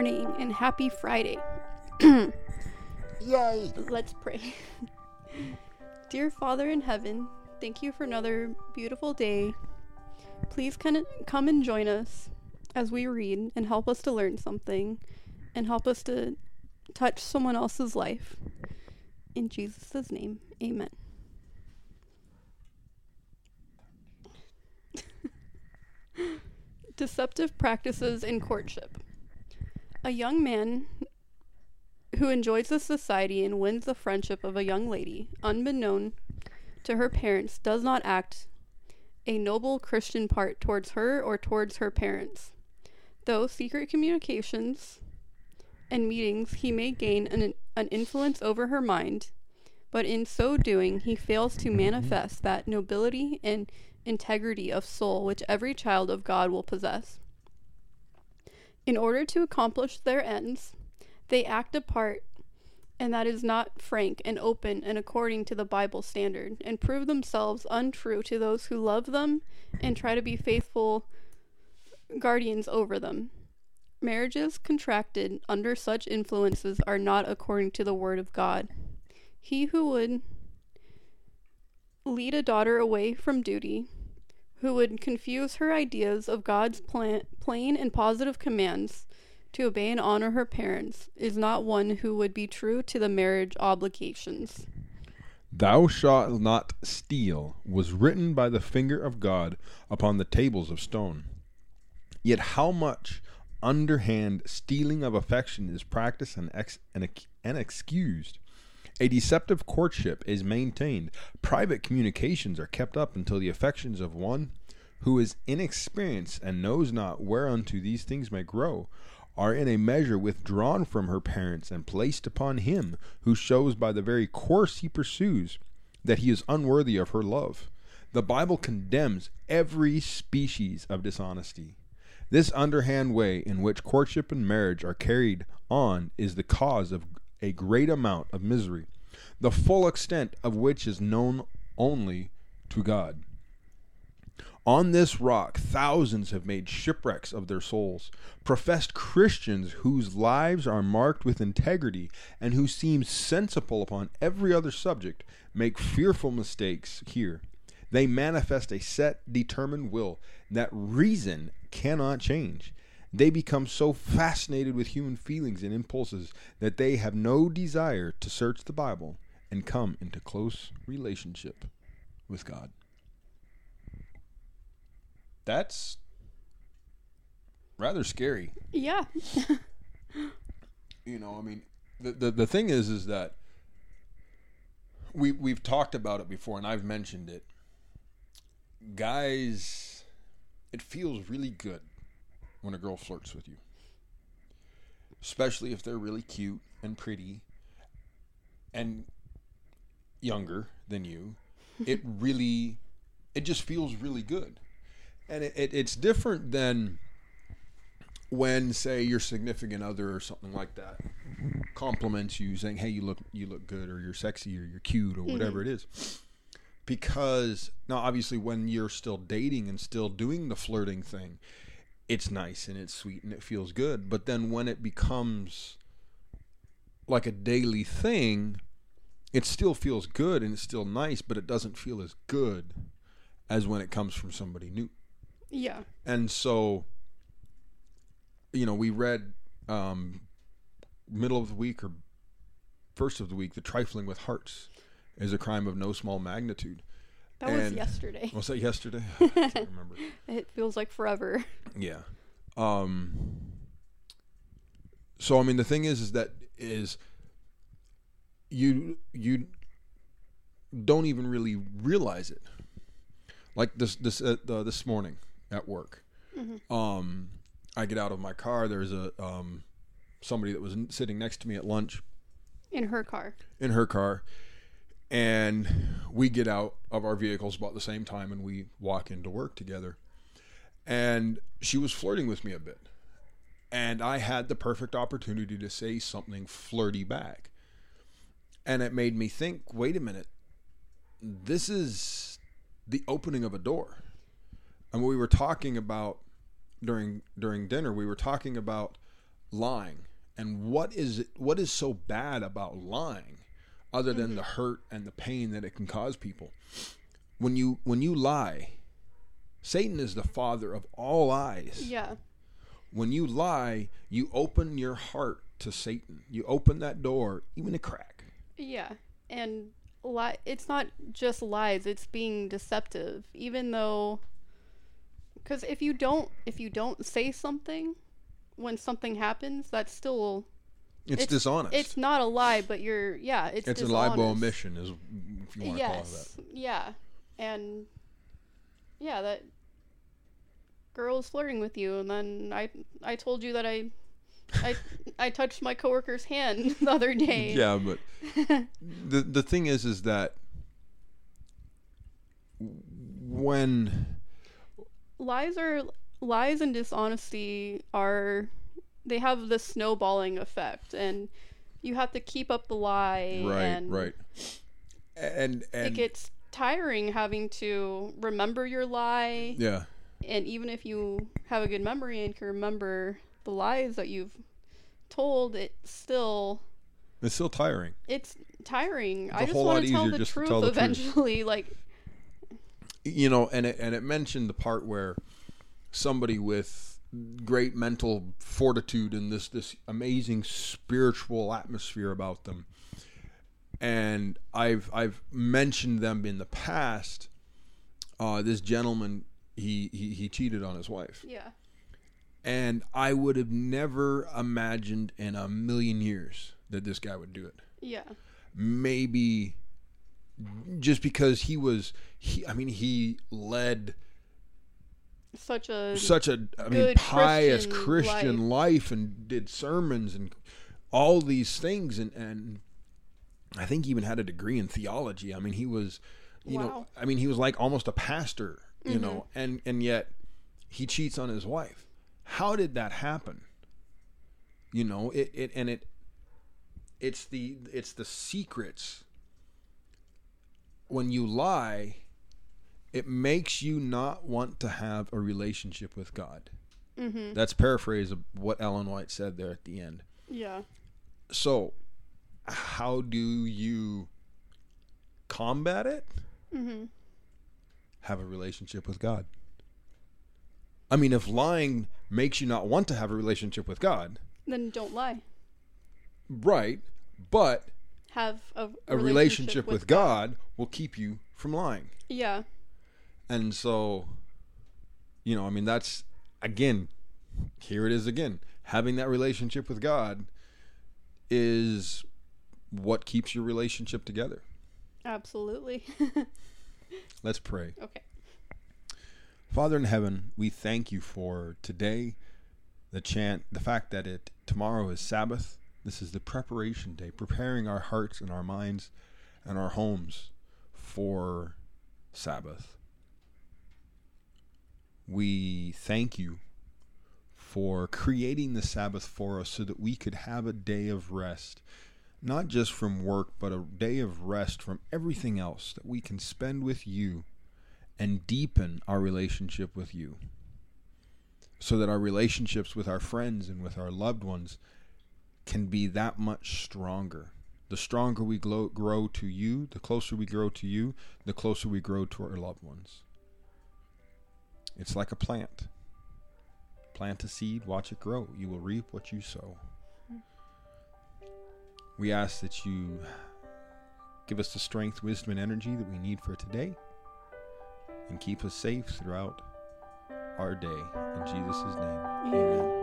Morning and happy Friday. Yay! Let's pray. Dear Father in heaven, thank you for another beautiful day. Please come and join us as we read and help us to learn something and help us to touch someone else's life. In Jesus' name, amen. Deceptive practices in courtship. A young man who enjoys the society and wins the friendship of a young lady, unbeknown to her parents, does not act a noble Christian part towards her or towards her parents. Though secret communications and meetings, he may gain an, an influence over her mind, but in so doing, he fails to mm-hmm. manifest that nobility and integrity of soul which every child of God will possess. In order to accomplish their ends, they act a part, and that is not frank and open and according to the Bible standard, and prove themselves untrue to those who love them and try to be faithful guardians over them. Marriages contracted under such influences are not according to the Word of God. He who would lead a daughter away from duty, who would confuse her ideas of God's plan, plain and positive commands to obey and honor her parents, is not one who would be true to the marriage obligations. Thou shalt not steal was written by the finger of God upon the tables of stone. Yet how much underhand stealing of affection is practiced and, ex- and, and excused. A deceptive courtship is maintained. Private communications are kept up until the affections of one who is inexperienced and knows not whereunto these things may grow are in a measure withdrawn from her parents and placed upon him who shows by the very course he pursues that he is unworthy of her love. The Bible condemns every species of dishonesty. This underhand way in which courtship and marriage are carried on is the cause of a great amount of misery, the full extent of which is known only to God. On this rock, thousands have made shipwrecks of their souls. Professed Christians whose lives are marked with integrity and who seem sensible upon every other subject make fearful mistakes here. They manifest a set, determined will that reason cannot change. They become so fascinated with human feelings and impulses that they have no desire to search the Bible and come into close relationship with God. That's rather scary. Yeah. you know, I mean, the, the the thing is, is that we we've talked about it before, and I've mentioned it. Guys, it feels really good when a girl flirts with you, especially if they're really cute and pretty and younger than you. It really, it just feels really good and it, it, it's different than when say your significant other or something like that compliments you saying hey you look you look good or you're sexy or you're cute or whatever mm-hmm. it is because now obviously when you're still dating and still doing the flirting thing it's nice and it's sweet and it feels good but then when it becomes like a daily thing it still feels good and it's still nice but it doesn't feel as good as when it comes from somebody new yeah. And so, you know, we read um, middle of the week or first of the week, the trifling with hearts is a crime of no small magnitude. That and was yesterday. Was that yesterday? I can't remember. it feels like forever. Yeah. Um. So I mean, the thing is, is that is you you don't even really realize it. Like this this uh, this morning, at work. Mm-hmm. Um, I get out of my car. There's a um, somebody that was sitting next to me at lunch. In her car. In her car, and we get out of our vehicles about the same time, and we walk into work together. And she was flirting with me a bit, and I had the perfect opportunity to say something flirty back, and it made me think. Wait a minute, this is the opening of a door and we were talking about during during dinner we were talking about lying and what is it what is so bad about lying other than the hurt and the pain that it can cause people. When you when you lie satan is the father of all lies. Yeah. when you lie you open your heart to satan. You open that door even a crack. Yeah. And li- it's not just lies, it's being deceptive. Even though cuz if you don't if you don't say something when something happens, that's still it's, It's- dishonest it's not a lie, but you're yeah, it's it's a libel dishonest. omission is if you want to call it that yes. Yeah. And yeah, that girl is flirting with you and then I I told you that I I I touched my coworker's hand the other day. Yeah, but the the thing is, is that when lies are lies and dishonesty are they have the snowballing effect and you have to keep up the lie right, and right, and it gets tiring having to remember your lie yeah, and even if you have a good memory and can remember the lies that you've told it still it's still tiring. it's tiring I just want to tell the truth tell the truth. eventually like You know, and it and it mentioned the part where somebody with great mental fortitude and this this amazing spiritual atmosphere about them. And I've I've mentioned them in the past. Uh, this gentleman he, he he cheated on his wife. yeah And I would have never imagined in a million years that this guy would do it. yeah Maybe just because he was, he, I mean, he led such a such a, I mean, pious Christian Christian life. and did sermons and all these things. And, and I think he even had a degree in theology. I mean, he was, you know, I mean, he was like almost a pastor, you mm-hmm. know, and, and yet he cheats on his wife. How did that happen? You know, it, it and it it's the it's the secrets when you lie it makes you not want to have a relationship with God. mm-hmm. That's paraphrase of what Ellen White said there at the end. yeah So, how do you combat it? mm-hmm. Have a relationship with God. I mean, if lying makes you not want to have a relationship with God, then don't lie right, but have a, a relationship, with, God will keep you from lying. Yeah. And so, you know, I mean, that's again, here it is again. Having that relationship with God is what keeps your relationship together. Absolutely. Let's pray. okay. Father in heaven, we thank you for today, the chant, the fact that it tomorrow is Sabbath. This is the preparation day, preparing our hearts and our minds and our homes for Sabbath. We thank you for creating the Sabbath for us so that we could have a day of rest, not just from work, but a day of rest from everything else that we can spend with you and deepen our relationship with you so that our relationships with our friends and with our loved ones can be that much stronger. The stronger we grow, to you, the closer we grow to you, the closer we grow to our loved ones. It's like a plant. Plant a seed, watch it grow. You will reap what you sow. We ask that you give us the strength, wisdom, and energy that we need for today and keep us safe throughout our day. In Jesus' name, amen.